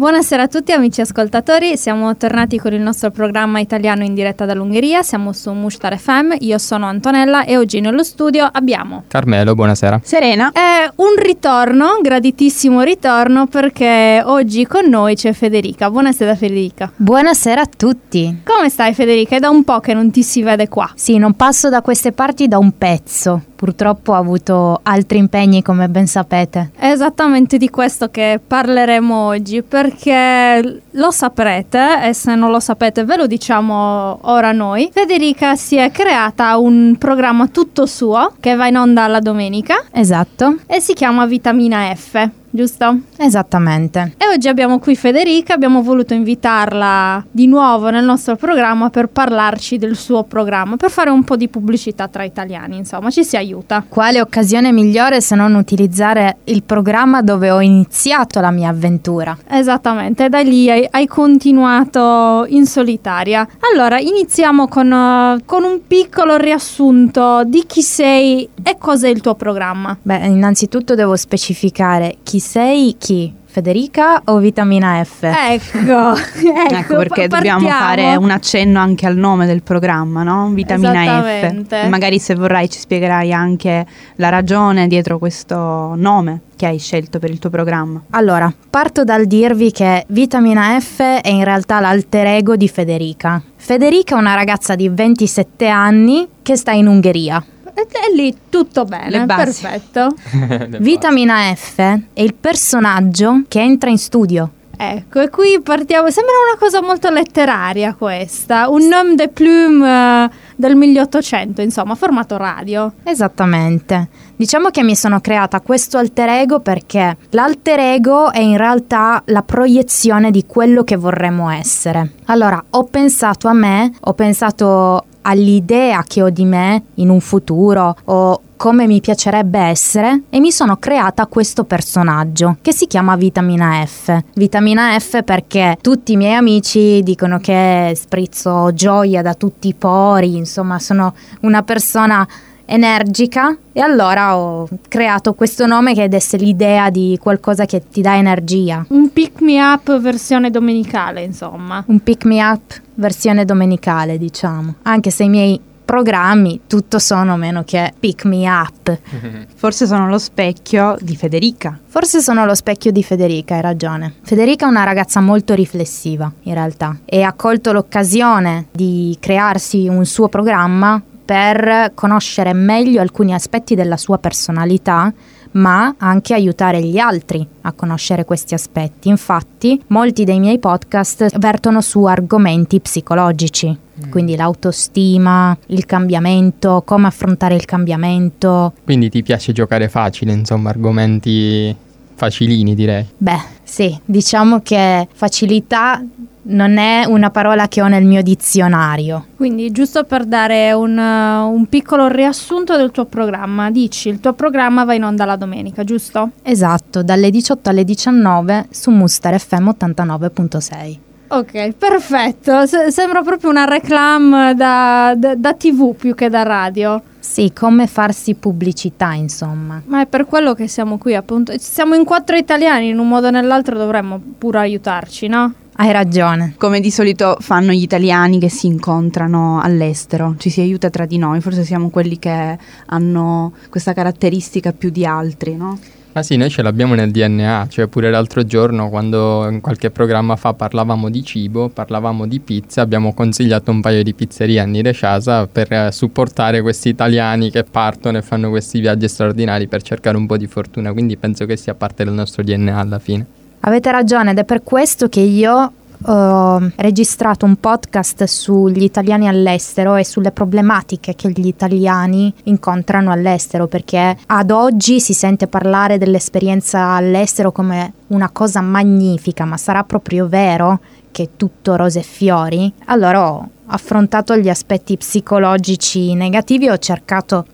Buonasera a tutti amici ascoltatori, siamo tornati con il nostro programma italiano in diretta dall'Ungheria, siamo su Mushtar FM, io sono Antonella e oggi nello studio abbiamo Carmelo, buonasera. Serena. È un ritorno, graditissimo ritorno perché oggi con noi c'è Federica. Buonasera Federica. Buonasera a tutti. Come stai Federica? È da un po' che non ti si vede qua. Sì, non passo da queste parti da un pezzo. Purtroppo ho avuto altri impegni come ben sapete. È esattamente di questo che parleremo oggi perché lo saprete e se non lo sapete ve lo diciamo ora noi. Federica si è creata un programma tutto suo che va in onda la domenica Esatto. e si chiama Vitamina F. Giusto? Esattamente. E oggi abbiamo qui Federica, abbiamo voluto invitarla di nuovo nel nostro programma per parlarci del suo programma, per fare un po' di pubblicità tra italiani, insomma, ci si aiuta. Quale occasione migliore se non utilizzare il programma dove ho iniziato la mia avventura? Esattamente, da lì hai, hai continuato in solitaria. Allora, iniziamo con, uh, con un piccolo riassunto di chi sei e cos'è il tuo programma. Beh, innanzitutto devo specificare chi sei chi. Federica o vitamina F? Ecco, ecco, Ecco perché pa- dobbiamo partiamo. fare un accenno anche al nome del programma, no? Vitamina. F. Magari se vorrai ci spiegherai anche la ragione dietro questo nome che hai scelto per il tuo programma. Allora, parto dal dirvi che Vitamina F è in realtà l'alter ego di Federica. Federica è una ragazza di 27 anni che sta in Ungheria. E, lì tutto bene, perfetto. Vitamina F è il personaggio che entra in studio. Ecco, e qui partiamo. Sembra una cosa molto letteraria questa. Un nom de plume eh, del 1800, insomma, formato radio. Esattamente. Diciamo che mi sono creata questo alter ego perché l'alter ego è in realtà la proiezione di quello che vorremmo essere. Allora, ho pensato a me, ho pensato all'idea che ho di me in un futuro o come mi piacerebbe essere e mi sono creata questo personaggio che si chiama Vitamina F. Vitamina F perché tutti i miei amici dicono che sprizzo gioia da tutti i pori, insomma sono una persona energica e allora ho creato questo nome che desse l'idea di qualcosa che ti dà energia. Un pick me up versione domenicale, insomma. Un pick me up versione domenicale, diciamo. Anche se i miei programmi tutto sono meno che pick me up. Forse sono lo specchio di Federica. Forse sono lo specchio di Federica, hai ragione. Federica è una ragazza molto riflessiva, in realtà, e ha colto l'occasione di crearsi un suo programma per conoscere meglio alcuni aspetti della sua personalità, ma anche aiutare gli altri a conoscere questi aspetti. Infatti, molti dei miei podcast vertono su argomenti psicologici, quindi l'autostima, il cambiamento, come affrontare il cambiamento, Quindi ti piace giocare facile, insomma, argomenti facilini direi. Beh, sì, diciamo che facilità non è una parola che ho nel mio dizionario. Quindi, giusto per dare un, uh, un piccolo riassunto del tuo programma, dici il tuo programma va in onda la domenica, giusto? Esatto, dalle 18 alle 19 su Muster FM 89.6. Ok, perfetto. Se- sembra proprio una reclam da, da- da TV più che da radio. Sì, come farsi pubblicità, insomma. Ma è per quello che siamo qui, appunto. Siamo in quattro italiani, in un modo o nell'altro dovremmo pure aiutarci, no? Hai ragione. Come di solito fanno gli italiani che si incontrano all'estero, ci si aiuta tra di noi, forse siamo quelli che hanno questa caratteristica più di altri, no? Ah sì, noi ce l'abbiamo nel DNA, cioè pure l'altro giorno quando in qualche programma fa parlavamo di cibo, parlavamo di pizza, abbiamo consigliato un paio di pizzerie a Niresciasa per eh, supportare questi italiani che partono e fanno questi viaggi straordinari per cercare un po' di fortuna, quindi penso che sia parte del nostro DNA alla fine. Avete ragione ed è per questo che io ho registrato un podcast sugli italiani all'estero e sulle problematiche che gli italiani incontrano all'estero perché ad oggi si sente parlare dell'esperienza all'estero come una cosa magnifica, ma sarà proprio vero che è tutto rose e fiori? Allora ho affrontato gli aspetti psicologici negativi ho cercato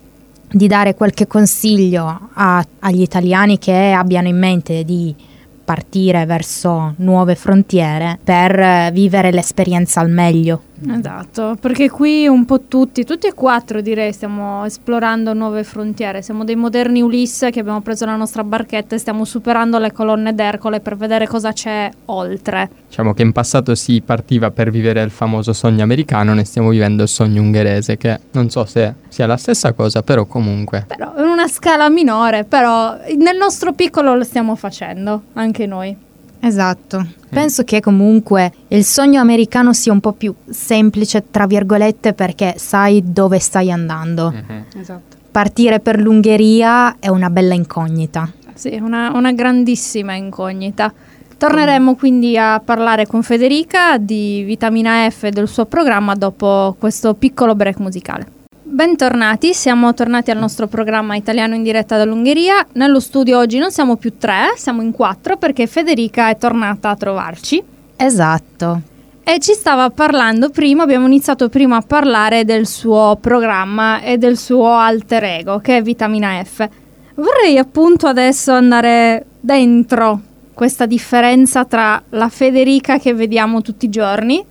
di dare qualche consiglio a- agli italiani che abbiano in mente di partire verso nuove frontiere per vivere l'esperienza al meglio. Esatto, perché qui un po' tutti, tutti e quattro direi, stiamo esplorando nuove frontiere. Siamo dei moderni Ulisse che abbiamo preso la nostra barchetta e stiamo superando le colonne d'Ercole per vedere cosa c'è oltre. Diciamo che in passato si partiva per vivere il famoso sogno americano, ne stiamo vivendo il sogno ungherese, che non so se sia la stessa cosa, però comunque. Però in una scala minore, però nel nostro piccolo lo stiamo facendo, anche noi. Esatto. Penso che comunque il sogno americano sia un po' più semplice, tra virgolette, perché sai dove stai andando. Mhm. Esatto. Partire per l'Ungheria è una bella incognita. Sì, una, una grandissima incognita. Torneremo quindi a parlare con Federica di vitamina F e del suo programma dopo questo piccolo break musicale. Bentornati, siamo tornati al nostro programma italiano in diretta dall'Ungheria. Nello studio oggi non siamo più tre, siamo in quattro perché Federica è tornata a trovarci Esatto. e ci stava parlando prima, abbiamo iniziato prima a parlare del suo programma e del suo alter ego che è Vitamina F. Vorrei appunto adesso andare dentro questa differenza tra la Federica che vediamo tutti i giorni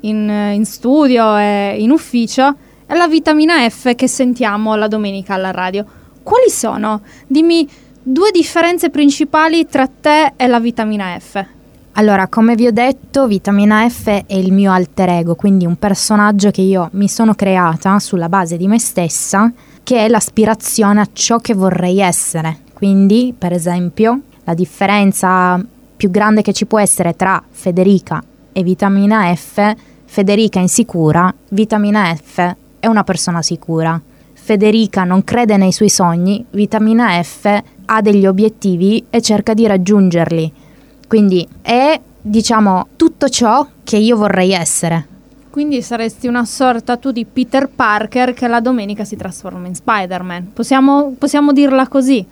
in, in studio e in ufficio la vitamina F che sentiamo la domenica alla radio. Quali sono? Dimmi due differenze principali tra te e la vitamina F. Allora, come vi ho detto, Vitamina F è il mio alter ego, quindi un personaggio che io mi sono creata sulla base di me stessa, che è l'aspirazione a ciò che vorrei essere. Quindi, per esempio, la differenza più grande che ci può essere tra Federica e Vitamina F, Federica insicura, Vitamina F è una persona sicura. Federica non crede nei suoi sogni, Vitamina F ha degli obiettivi e cerca di raggiungerli. Quindi è, diciamo, tutto ciò che io vorrei essere. Quindi saresti una sorta tu di Peter Parker che la domenica si trasforma in Spider-Man. Possiamo, possiamo dirla così?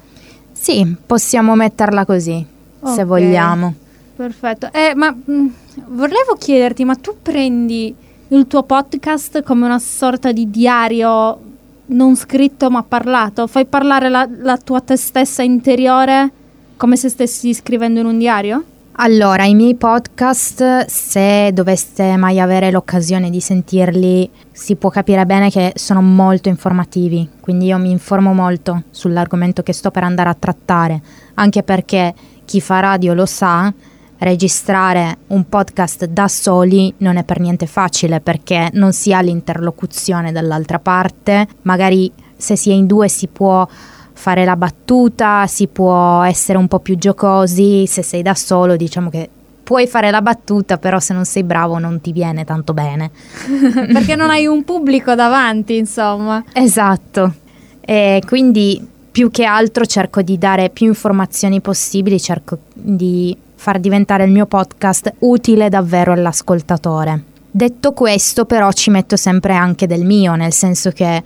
Sì, possiamo metterla così, se Ok. vogliamo. Perfetto. Eh, ma mh, volevo chiederti, ma tu prendi il tuo podcast come una sorta di diario non scritto ma parlato? Fai parlare la, la tua te stessa interiore come se stessi scrivendo in un diario? Allora, i miei podcast, se doveste mai avere l'occasione di sentirli, si può capire bene che sono molto informativi, quindi io mi informo molto sull'argomento che sto per andare a trattare, anche perché chi fa radio lo sa, registrare un podcast da soli non è per niente facile perché non si ha l'interlocuzione dall'altra parte, magari se si è in due si può fare la battuta, si può essere un po' più giocosi, se sei da solo diciamo che puoi fare la battuta, però se non sei bravo non ti viene tanto bene. Perché non hai un pubblico davanti, insomma. Esatto. E quindi più che altro cerco di dare più informazioni possibili, cerco di far diventare il mio podcast utile davvero all'ascoltatore. Detto questo, però, ci metto sempre anche del mio, nel senso che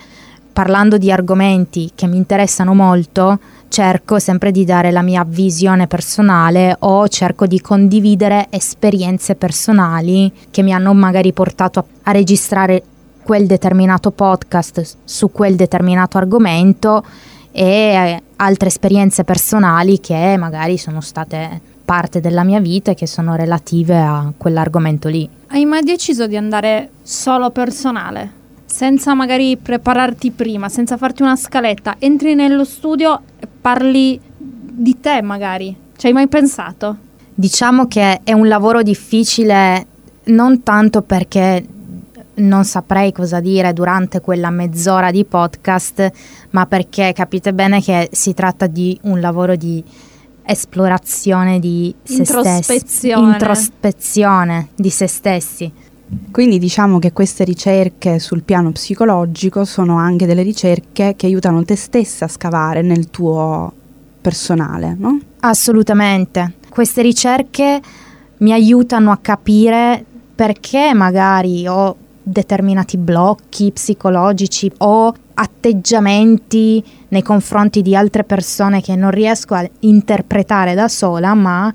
parlando di argomenti che mi interessano molto, cerco sempre di dare la mia visione personale o cerco di condividere esperienze personali che mi hanno magari portato a, registrare quel determinato podcast su quel determinato argomento e altre esperienze personali che magari sono state parte della mia vita e che sono relative a quell'argomento lì. Hai mai deciso di andare solo personale? Senza magari prepararti prima, senza farti una scaletta, entri nello studio e parli di te magari. Ci hai mai pensato? Diciamo che è un lavoro difficile non tanto perché non saprei cosa dire durante quella mezz'ora di podcast, ma perché capite bene che si tratta di un lavoro di esplorazione di se stessi, Introspezione. introspezione di se stessi. Quindi diciamo che queste ricerche sul piano psicologico sono anche delle ricerche che aiutano te stessa a scavare nel tuo personale, no? Assolutamente. Queste ricerche mi aiutano a capire perché magari ho determinati blocchi psicologici o atteggiamenti nei confronti di altre persone che non riesco a interpretare da sola, ma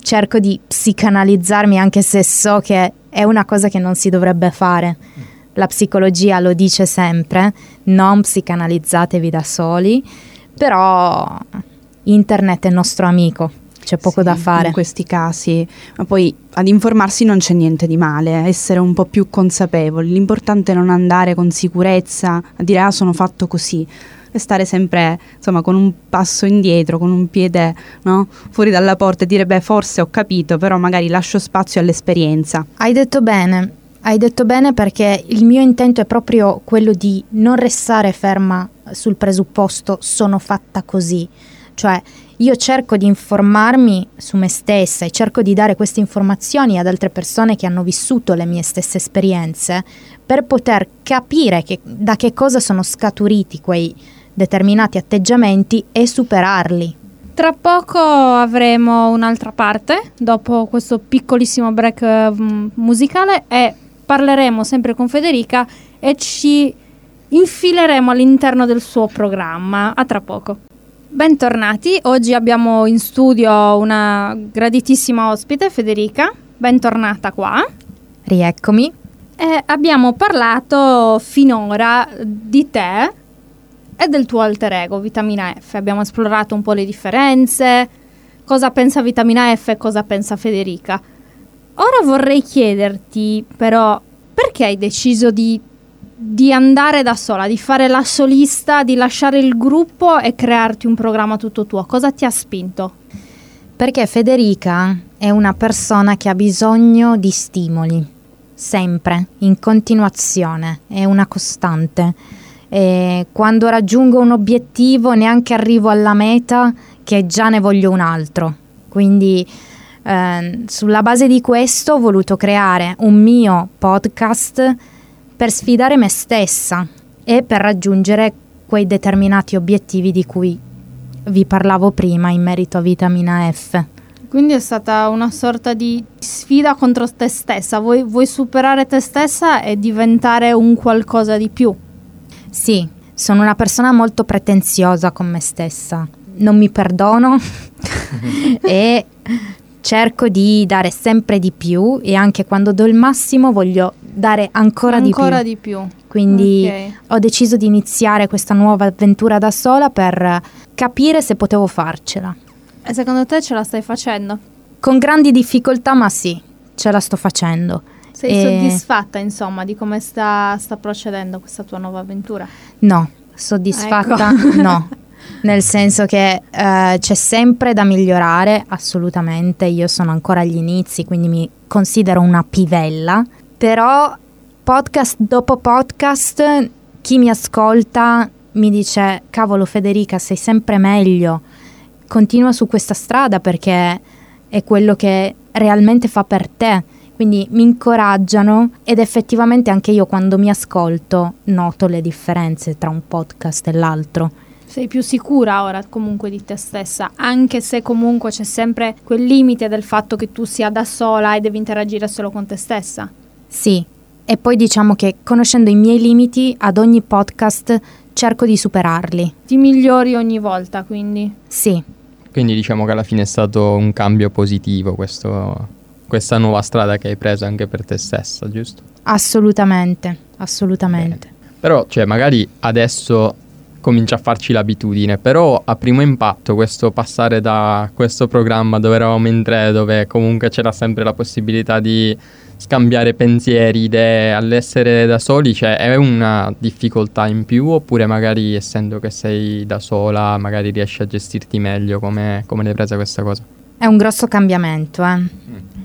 cerco di psicanalizzarmi anche se so che è una cosa che non si dovrebbe fare. La psicologia lo dice sempre, non psicanalizzatevi da soli, però internet è nostro amico, c'è poco Sì, da fare. In questi casi, ma poi ad informarsi non c'è niente di male, essere un po' più consapevoli. L'importante è non andare con sicurezza a dire ah sono fatto così e stare sempre insomma con un passo indietro, con un piede no, fuori dalla porta e dire beh forse ho capito, però magari lascio spazio all'esperienza. Hai detto bene, hai detto bene perché il mio intento è proprio quello di non restare ferma sul presupposto sono fatta così, cioè io cerco di informarmi su me stessa e cerco di dare queste informazioni ad altre persone che hanno vissuto le mie stesse esperienze per poter capire che, da che cosa sono scaturiti quei determinati atteggiamenti e superarli. Tra poco avremo un'altra parte, dopo questo piccolissimo break eh, musicale e parleremo sempre con Federica e ci infileremo all'interno del suo programma. A tra poco. Bentornati, oggi abbiamo in studio una graditissima ospite, Federica. Bentornata qua. Rieccomi. E abbiamo parlato finora di te e del tuo alter ego, Vitamina F. Abbiamo esplorato un po' le differenze, cosa pensa Vitamina F e cosa pensa Federica. Ora vorrei chiederti però perché hai deciso di di andare da sola, di fare la solista, di lasciare il gruppo e crearti un programma tutto tuo. Cosa ti ha spinto? Perché Federica è una persona che ha bisogno di stimoli, sempre, in continuazione, è una costante. E quando raggiungo un obiettivo neanche arrivo alla meta che già ne voglio un altro. Quindi eh, sulla base di questo ho voluto creare un mio podcast per sfidare me stessa e per raggiungere quei determinati obiettivi di cui vi parlavo prima in merito a vitamina F. Quindi è stata una sorta di sfida contro te stessa, vuoi, vuoi superare te stessa e diventare un qualcosa di più. Sì, sono una persona molto pretenziosa con me stessa, non mi perdono e cerco di dare sempre di più e anche quando do il massimo voglio dare ancora, ancora di più. di più. Quindi Ok. ho deciso di iniziare questa nuova avventura da sola per capire se potevo farcela. E secondo te ce la stai facendo? Con grandi difficoltà, ma sì, ce la sto facendo. Sei E- soddisfatta, insomma, di come sta, sta procedendo questa tua nuova avventura? No, soddisfatta Ecco. no. Nel senso che eh, c'è sempre da migliorare, assolutamente. Io sono ancora agli inizi, quindi mi considero una pivella. Però podcast dopo podcast, chi mi ascolta mi dice: Cavolo, Federica, sei sempre meglio. Continua su questa strada perché è quello che realmente fa per te. Quindi mi incoraggiano ed effettivamente anche io quando mi ascolto noto le differenze tra un podcast e l'altro. Sei più sicura ora comunque di te stessa, anche se comunque c'è sempre quel limite del fatto che tu sia da sola e devi interagire solo con te stessa. Sì, e poi diciamo che conoscendo i miei limiti ad ogni podcast cerco di superarli. Ti migliori ogni volta, quindi. Sì, Quindi diciamo che alla fine è stato un cambio positivo questo- questa nuova strada che hai preso anche per te stessa, giusto? assolutamente, assolutamente. Però, cioè, magari adesso comincia a farci l'abitudine, però a primo impatto questo passare da questo programma dove eravamo in tre, dove comunque c'era sempre la possibilità di scambiare pensieri, idee, all'essere da soli, cioè è una difficoltà in più oppure magari essendo che sei da sola magari riesci a gestirti meglio, come, come l'hai presa questa cosa? È un grosso cambiamento, eh.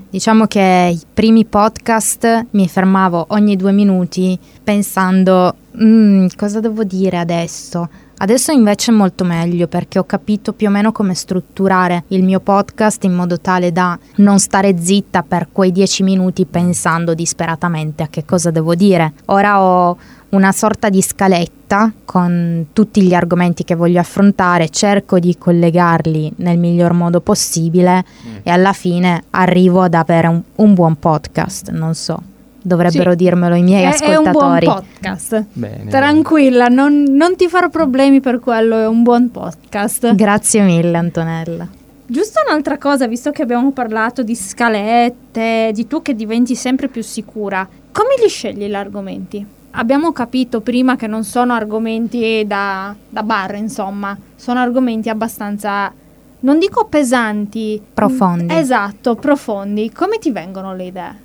Diciamo che i primi podcast mi fermavo ogni due minuti pensando "Mm, cosa devo dire adesso. Adesso invece è molto meglio perché ho capito più o meno come strutturare il mio podcast in modo tale da non stare zitta per quei dieci minuti pensando disperatamente a che cosa devo dire. Ora ho una sorta di scaletta con tutti gli argomenti che voglio affrontare, cerco di collegarli nel miglior modo possibile e alla fine arrivo ad avere un, un buon podcast, non so. Dovrebbero Sì. dirmelo i miei È, è un buon ascoltatori. podcast. Bene. Tranquilla, non, non ti farò problemi per quello, è un buon podcast. Grazie mille Antonella. Giusto un'altra cosa, visto che abbiamo parlato di scalette, di tu che diventi sempre più sicura, come li scegli gli argomenti? Abbiamo capito prima che non sono argomenti da, da bar, insomma, sono argomenti abbastanza non dico pesanti, Profondi. Esatto, profondi. Come ti vengono le idee?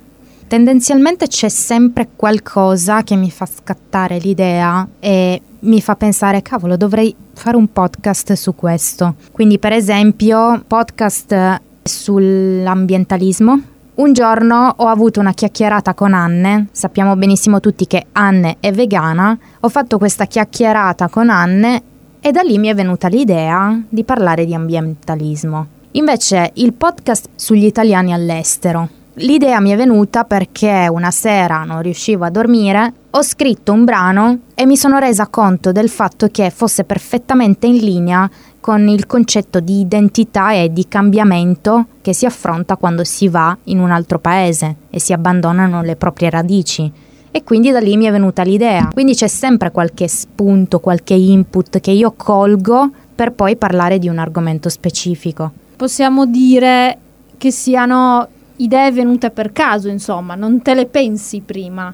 Tendenzialmente c'è sempre qualcosa che mi fa scattare l'idea e mi fa pensare, cavolo, dovrei fare un podcast su questo. Quindi, per esempio, podcast sull'ambientalismo. Un giorno ho avuto una chiacchierata con Anne, sappiamo benissimo tutti che Anne è vegana, ho fatto questa chiacchierata con Anne e da lì mi è venuta l'idea di parlare di ambientalismo. Invece il podcast sugli italiani all'estero. L'idea mi è venuta perché una sera non riuscivo a dormire, ho scritto un brano e mi sono resa conto del fatto che fosse perfettamente in linea con il concetto di identità e di cambiamento che si affronta quando si va in un altro paese e si abbandonano le proprie radici. E quindi da lì mi è venuta l'idea. Quindi c'è sempre qualche spunto, qualche input che io colgo per poi parlare di un argomento specifico. Possiamo dire che siano idee venute per caso, insomma, non te le pensi prima.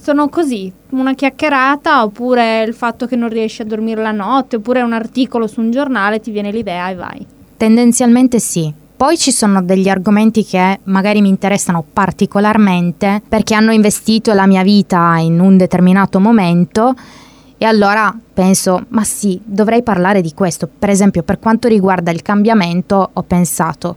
Sono così, una chiacchierata oppure il fatto che non riesci a dormire la notte oppure un articolo su un giornale ti viene l'idea e vai. Tendenzialmente sì. Poi ci sono degli argomenti che magari mi interessano particolarmente perché hanno investito la mia vita in un determinato momento e allora penso, ma sì, dovrei parlare di questo. Per esempio, per quanto riguarda il cambiamento, ho pensato,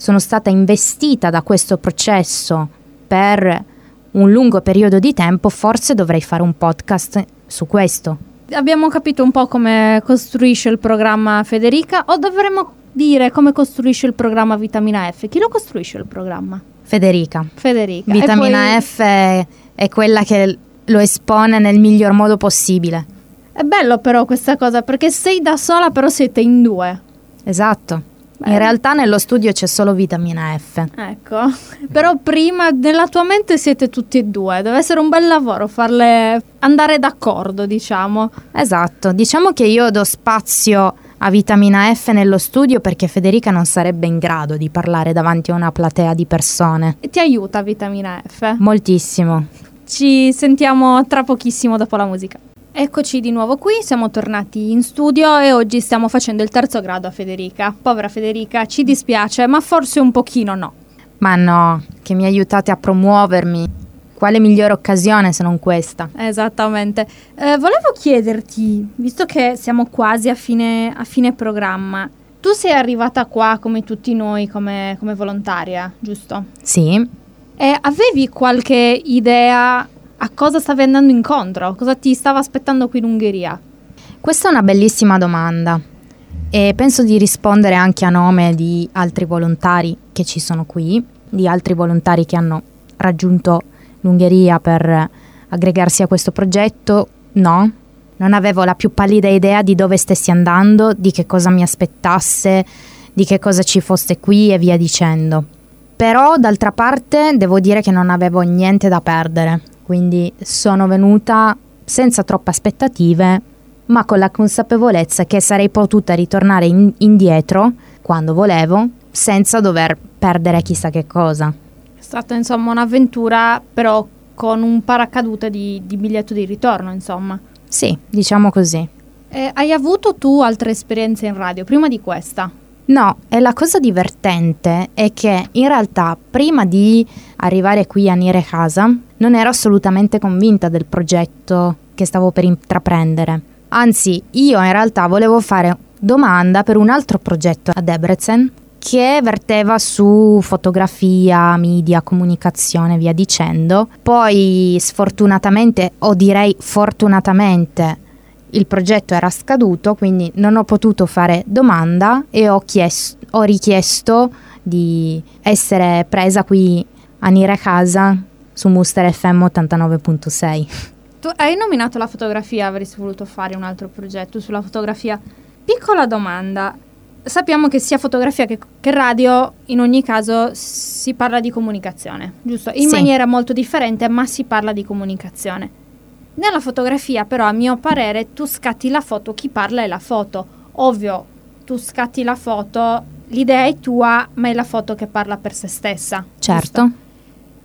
sono stata investita da questo processo per un lungo periodo di tempo, forse dovrei fare un podcast su questo. Abbiamo capito un po' come costruisce il programma Federica o dovremmo dire come costruisce il programma Vitamina F? Chi lo costruisce il programma? Federica. Federica. Vitamina poi... F è, è quella che lo espone nel miglior modo possibile. È bello però questa cosa perché sei da sola però siete in due. Esatto. In realtà nello studio c'è solo vitamina F. Ecco, però prima nella tua mente siete tutti e due, deve essere un bel lavoro farle andare d'accordo, diciamo. Esatto, diciamo che io do spazio a vitamina F nello studio perché Federica non sarebbe in grado di parlare davanti a una platea di persone. E ti aiuta vitamina F? Moltissimo. Ci sentiamo tra pochissimo dopo la musica. Eccoci di nuovo qui, siamo tornati in studio e oggi stiamo facendo il terzo grado a Federica. Povera Federica, ci dispiace, ma forse un pochino no. Ma no, che mi aiutate a promuovermi. Quale migliore occasione se non questa? Esattamente. Eh, volevo chiederti, visto che siamo quasi a fine, a fine programma, tu sei arrivata qua come tutti noi, come, come volontaria, giusto? Sì. E avevi qualche idea a cosa stavi andando incontro? Cosa ti stava aspettando qui in Ungheria? Questa è una bellissima domanda e penso di rispondere anche a nome di altri volontari che ci sono qui, di altri volontari che hanno raggiunto l'Ungheria per aggregarsi a questo progetto. No, non avevo la più pallida idea di dove stessi andando, di che cosa mi aspettasse, di che cosa ci fosse qui e via dicendo. Però d'altra parte devo dire che non avevo niente da perdere quindi sono venuta senza troppe aspettative, ma con la consapevolezza che sarei potuta ritornare in, indietro quando volevo, senza dover perdere chissà che cosa. È stata insomma un'avventura, però con un paracadute di, di biglietto di ritorno, insomma. Sì, diciamo così. Eh, hai avuto tu altre esperienze in radio prima di questa? No, e la cosa divertente è che in realtà prima di arrivare qui a Nire Casa non ero assolutamente convinta del progetto che stavo per intraprendere. Anzi, io in realtà volevo fare domanda per un altro progetto a Debrecen che verteva su fotografia, media, comunicazione, via dicendo. Poi sfortunatamente, o direi fortunatamente, il progetto era scaduto, quindi non ho potuto fare domanda e ho, chiesto, ho richiesto di essere presa qui a Nire Casa su Muster FM 89.6. Tu hai nominato la fotografia, avresti voluto fare un altro progetto sulla fotografia. Piccola domanda, sappiamo che sia fotografia che, che, radio, in ogni caso si parla di comunicazione, giusto? In sì. maniera molto differente, ma si parla di comunicazione. Nella fotografia, però, a mio parere, tu scatti la foto, chi parla è la foto. Ovvio, tu scatti la foto, l'idea è tua, ma è la foto che parla per se stessa. Certo. Giusto?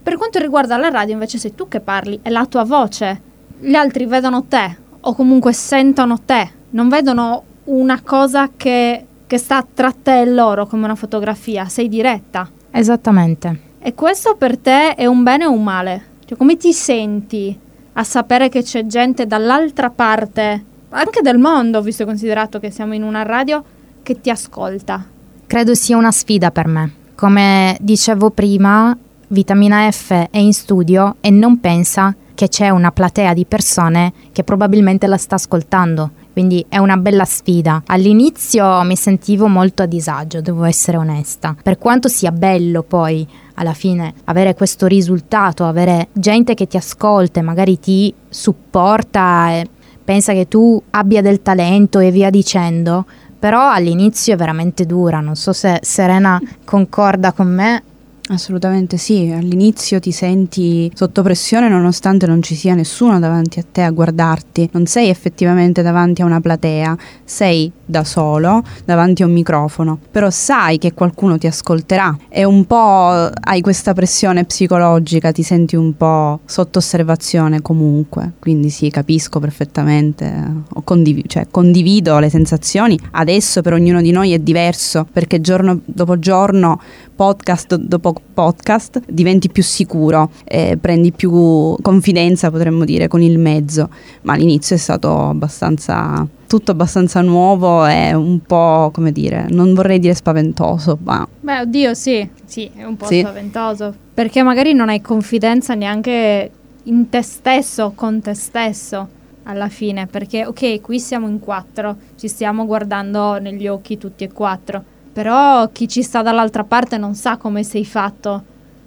Per quanto riguarda la radio, invece, sei tu che parli, è la tua voce. Gli altri vedono te, o comunque sentono te, non vedono una cosa che che sta tra te e loro come una fotografia, sei diretta. Esattamente. E questo per te è un bene o un male? Cioè, come ti senti a sapere che c'è gente dall'altra parte, anche del mondo, visto e considerato che siamo in una radio, che ti ascolta? Credo sia una sfida per me. Come dicevo prima, Vitamina F è in studio e non pensa che c'è una platea di persone che probabilmente la sta ascoltando. Quindi è una bella sfida. All'inizio mi sentivo molto a disagio, devo essere onesta. Per quanto sia bello poi alla fine avere questo risultato, avere gente che ti ascolta e magari ti supporta e pensa che tu abbia del talento e via dicendo, però all'inizio è veramente dura. Non so se Serena concorda con me. Assolutamente sì, all'inizio ti senti sotto pressione nonostante non ci sia nessuno davanti a te a guardarti, non sei effettivamente davanti a una platea, sei da solo davanti a un microfono, però sai che qualcuno ti ascolterà. E un po' hai questa pressione psicologica, ti senti un po' sotto osservazione comunque, quindi sì, capisco perfettamente, condiv- cioè, condivido le sensazioni, adesso per ognuno di noi è diverso perché giorno dopo giorno, podcast dopo podcast, diventi più sicuro, eh, prendi più confidenza potremmo dire con il mezzo, ma all'inizio è stato abbastanza tutto abbastanza nuovo e un po', come dire, non vorrei dire spaventoso, ma... Beh, oddio, sì, sì, è un po' Sì. spaventoso. Perché magari non hai confidenza neanche in te stesso, con te stesso, alla fine. Perché, ok, qui siamo in quattro, ci stiamo guardando negli occhi tutti e quattro. Però chi ci sta dall'altra parte non sa come sei fatto.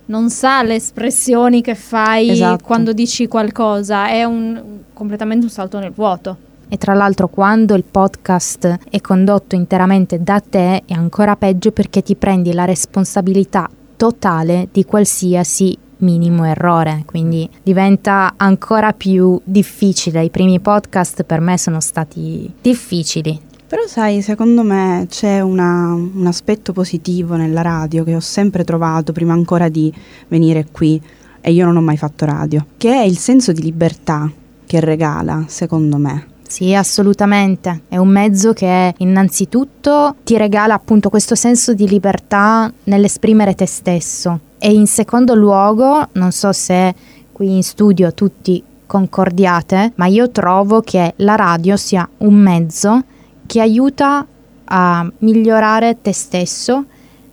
Non sa le espressioni che fai Esatto. quando dici qualcosa. È un, completamente un salto nel vuoto. E tra l'altro quando il podcast è condotto interamente da te è ancora peggio perché ti prendi la responsabilità totale di qualsiasi minimo errore, quindi diventa ancora più difficile. I primi podcast per me sono stati difficili. Però sai, secondo me c'è una- un aspetto positivo nella radio che ho sempre trovato prima ancora di venire qui e io non ho mai fatto radio, che è il senso di libertà che regala, secondo me. Sì, assolutamente. È un mezzo che innanzitutto ti regala appunto questo senso di libertà nell'esprimere te stesso. E in secondo luogo, non so se qui in studio tutti concordiate, ma io trovo che la radio sia un mezzo che aiuta a migliorare te stesso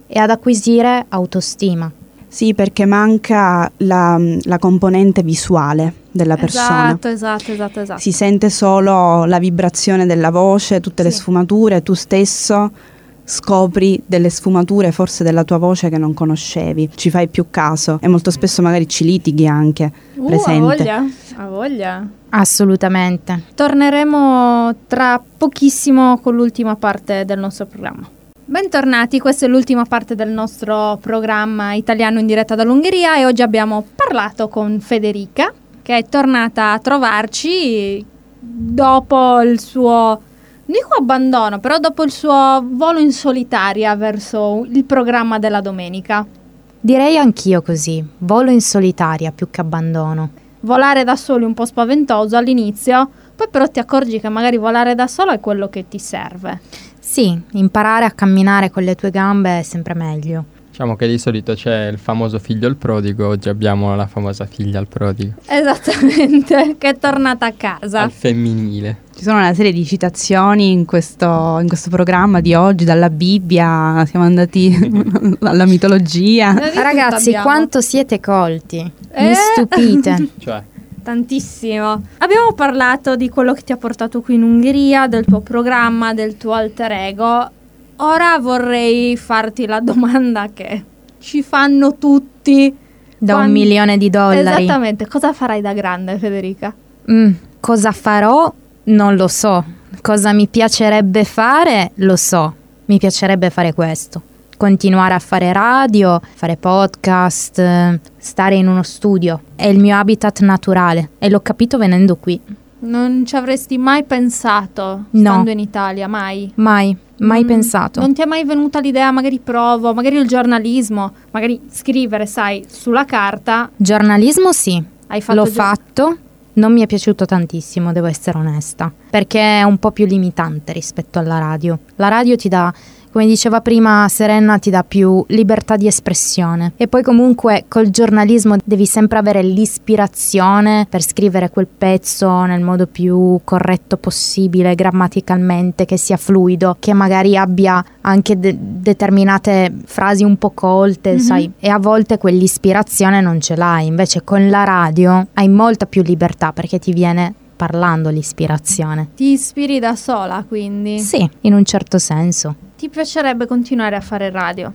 e ad acquisire autostima. Sì, perché manca la, la componente visuale della persona. Esatto, esatto, esatto, esatto. Si sente solo la vibrazione della voce, tutte le Sì. sfumature, tu stesso scopri delle sfumature forse della tua voce che non conoscevi, ci fai più caso e molto spesso magari ci litighi anche Uh, presente. Ha voglia, ha voglia. Assolutamente. Torneremo tra pochissimo con l'ultima parte del nostro programma. Bentornati, questa è l'ultima parte del nostro programma italiano in diretta dall'Ungheria e oggi abbiamo parlato con Federica che è tornata a trovarci dopo il suo, dico abbandono, però dopo il suo volo in solitaria verso il programma della domenica. Direi anch'io così, volo in solitaria più che abbandono. Volare da soli è un po' spaventoso all'inizio, poi però ti accorgi che magari volare da solo è quello che ti serve. Sì, imparare a camminare con le tue gambe è sempre meglio. Diciamo che di solito c'è il famoso figlio al prodigo, oggi abbiamo la famosa figlia al prodigo, Esattamente, che è tornata a casa. al femminile. Ci sono una serie di citazioni in questo, in questo programma di oggi, dalla Bibbia, siamo andati alla mitologia. Ragazzi, quanto siete colti? Mi Eh? stupite. Cioè, Tantissimo. Abbiamo parlato di quello che ti ha portato qui in Ungheria, del tuo programma, del tuo alter ego. Ora vorrei farti la domanda che ci fanno tutti. Da un Quando- milione di dollari. Esattamente, cosa farai da grande, Federica? Mm, cosa farò? Non lo so. Cosa mi piacerebbe fare? Lo so. Mi piacerebbe fare questo. Continuare a fare radio, fare podcast, stare in uno studio. È il mio habitat naturale e l'ho capito venendo qui. Non ci avresti mai pensato No. stando in Italia, mai? Mai, mai Mm, pensato. Non ti è mai venuta l'idea, magari provo, magari il giornalismo, magari scrivere, sai, sulla carta. Giornalismo sì, fatto l'ho già- fatto, non mi è piaciuto tantissimo, devo essere onesta, perché è un po' più limitante rispetto alla radio. La radio ti dà come diceva prima Serena, ti dà più libertà di espressione. E poi comunque col giornalismo devi sempre avere l'ispirazione per scrivere quel pezzo nel modo più corretto possibile, grammaticalmente, che sia fluido, che magari abbia anche de- determinate frasi un po' colte, mm-hmm. sai, e a volte quell'ispirazione non ce l'hai. Invece con la radio hai molta più libertà perché ti viene parlando l'ispirazione. Ti ispiri da sola, quindi? Sì, in un certo senso. Ti piacerebbe continuare a fare radio?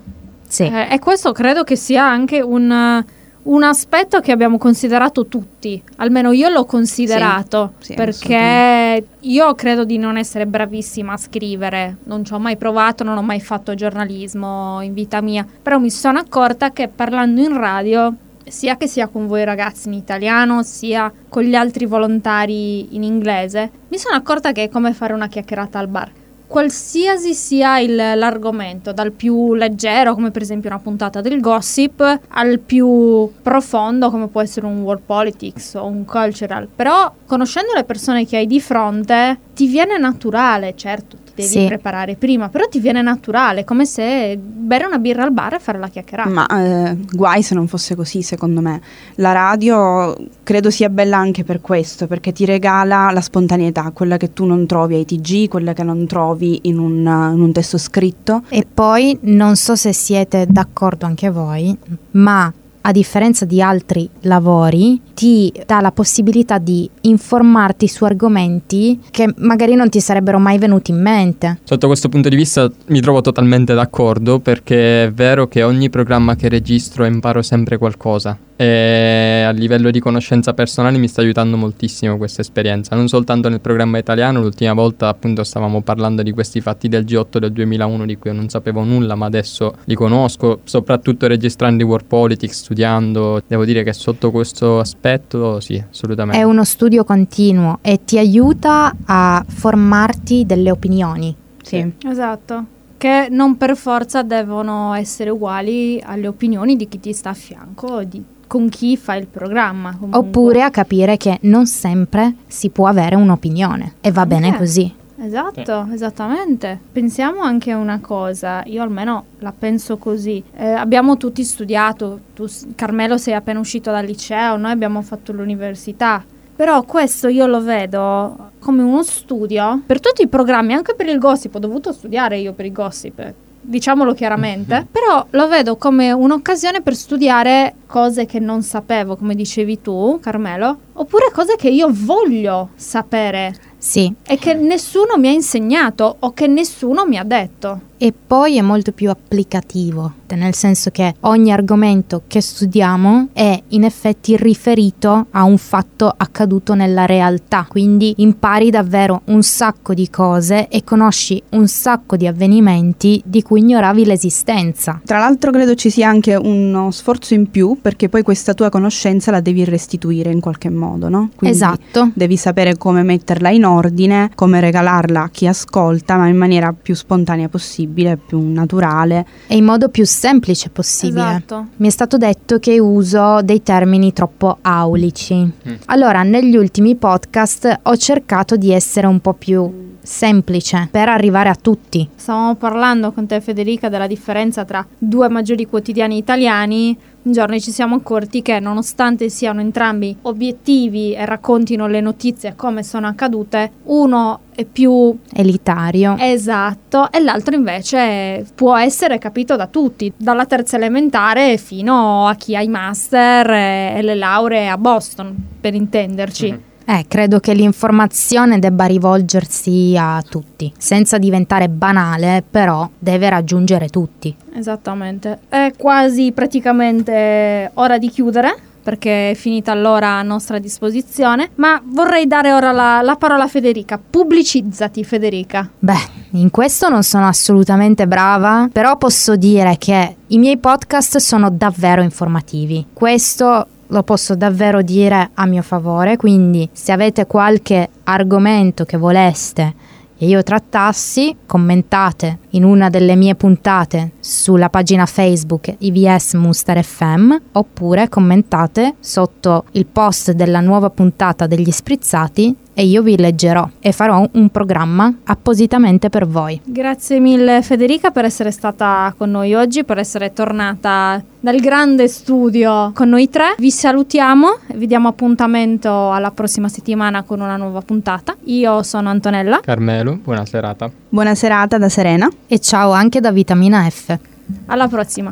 Sì. Eh, e questo credo che sia anche un, un, aspetto che abbiamo considerato tutti, almeno io l'ho considerato, sì, sì, perché io credo di non essere bravissima a scrivere, non ci ho mai provato, non ho mai fatto giornalismo in vita mia, però mi sono accorta che parlando in radio sia che sia con voi ragazzi in italiano, sia con gli altri volontari in inglese, mi sono accorta che è come fare una chiacchierata al bar. Qualsiasi sia il, l'argomento, dal più leggero, come per esempio una puntata del gossip, al più profondo, come può essere un world politics o un cultural. Però, conoscendo le persone che hai di fronte, ti viene naturale, certo, devi sì. preparare prima, però ti viene naturale, come se bere una birra al bar e fare la chiacchierata. Ma eh, guai se non fosse così, secondo me. La radio credo sia bella anche per questo, perché ti regala la spontaneità, quella che tu non trovi ai TG, quella che non trovi in un, in un testo scritto. E poi non so se siete d'accordo anche voi, ma a differenza di altri lavori, ti dà la possibilità di informarti su argomenti che magari non ti sarebbero mai venuti in mente. Sotto questo punto di vista mi trovo totalmente d'accordo perché è vero che ogni programma che registro imparo sempre qualcosa e a livello di conoscenza personale mi sta aiutando moltissimo questa esperienza, non soltanto nel programma italiano, l'ultima volta appunto stavamo parlando di questi fatti del G8 del 2001 di cui io non sapevo nulla ma adesso li conosco, soprattutto registrando i World Politics, studiando, devo dire che sotto questo aspetto sì, assolutamente. È uno studio continuo e ti aiuta a formarti delle opinioni. Sì, esatto. Che non per forza devono essere uguali alle opinioni di chi ti sta a fianco, di con chi fa il programma. Comunque. Oppure a capire che non sempre si può avere un'opinione e va bene così. Esatto, eh. esattamente. Pensiamo anche a una cosa, io almeno la penso così. Eh, abbiamo tutti studiato, tu Carmelo sei appena uscito dal liceo, noi abbiamo fatto l'università. Però questo io lo vedo come uno studio per tutti i programmi, anche per il gossip, ho dovuto studiare io per il gossip, diciamolo chiaramente, mm-hmm. però lo vedo come un'occasione per studiare cose che non sapevo, come dicevi tu, Carmelo, oppure cose che io voglio sapere. Sì. E che nessuno mi ha insegnato o che nessuno mi ha detto. E poi è molto più applicativo nel senso che ogni argomento che studiamo è in effetti riferito a un fatto accaduto nella realtà, quindi impari davvero un sacco di cose e conosci un sacco di avvenimenti di cui ignoravi l'esistenza. Tra l'altro credo ci sia anche uno sforzo in più perché poi questa tua conoscenza la devi restituire in qualche modo, no? Quindi esatto. Devi sapere come metterla in ordine, come regalarla a chi ascolta, ma in maniera più spontanea possibile, più naturale. E in modo più semplice possibile. Esatto. Mi è stato detto che uso dei termini troppo aulici. Mm. Allora, negli ultimi podcast ho cercato di essere un po' più semplice per arrivare a tutti. Stavamo parlando con te Federica della differenza tra due maggiori quotidiani italiani. Un giorno ci siamo accorti che nonostante siano entrambi obiettivi e raccontino le notizie come sono accadute, uno è più elitario. Esatto, e l'altro invece può essere capito da tutti, dalla terza elementare fino a chi ha i master e le lauree a Boston, per intenderci. Mm-hmm. Eh, credo che l'informazione debba rivolgersi a tutti, senza diventare banale, però deve raggiungere tutti. Esattamente. È quasi praticamente ora di chiudere perché è finita l'ora a nostra disposizione, ma vorrei dare ora la, la, parola a Federica. Pubblicizzati Federica. Beh, in questo non sono assolutamente brava, però posso dire che i miei podcast sono davvero informativi. Questo lo posso davvero dire a mio favore, quindi se avete qualche argomento che voleste che io trattassi, commentate in una delle mie puntate sulla pagina Facebook IVS Muster FM oppure commentate sotto il post della nuova puntata degli sprizzati e io vi leggerò e farò un programma appositamente per voi. Grazie mille Federica per essere stata con noi oggi, per essere tornata dal grande studio con noi tre. Vi salutiamo, vi diamo appuntamento alla prossima settimana con una nuova puntata. Io sono Antonella. Carmelo, buona serata. Buona serata da Serena. E ciao anche da Vitamina F. Alla prossima.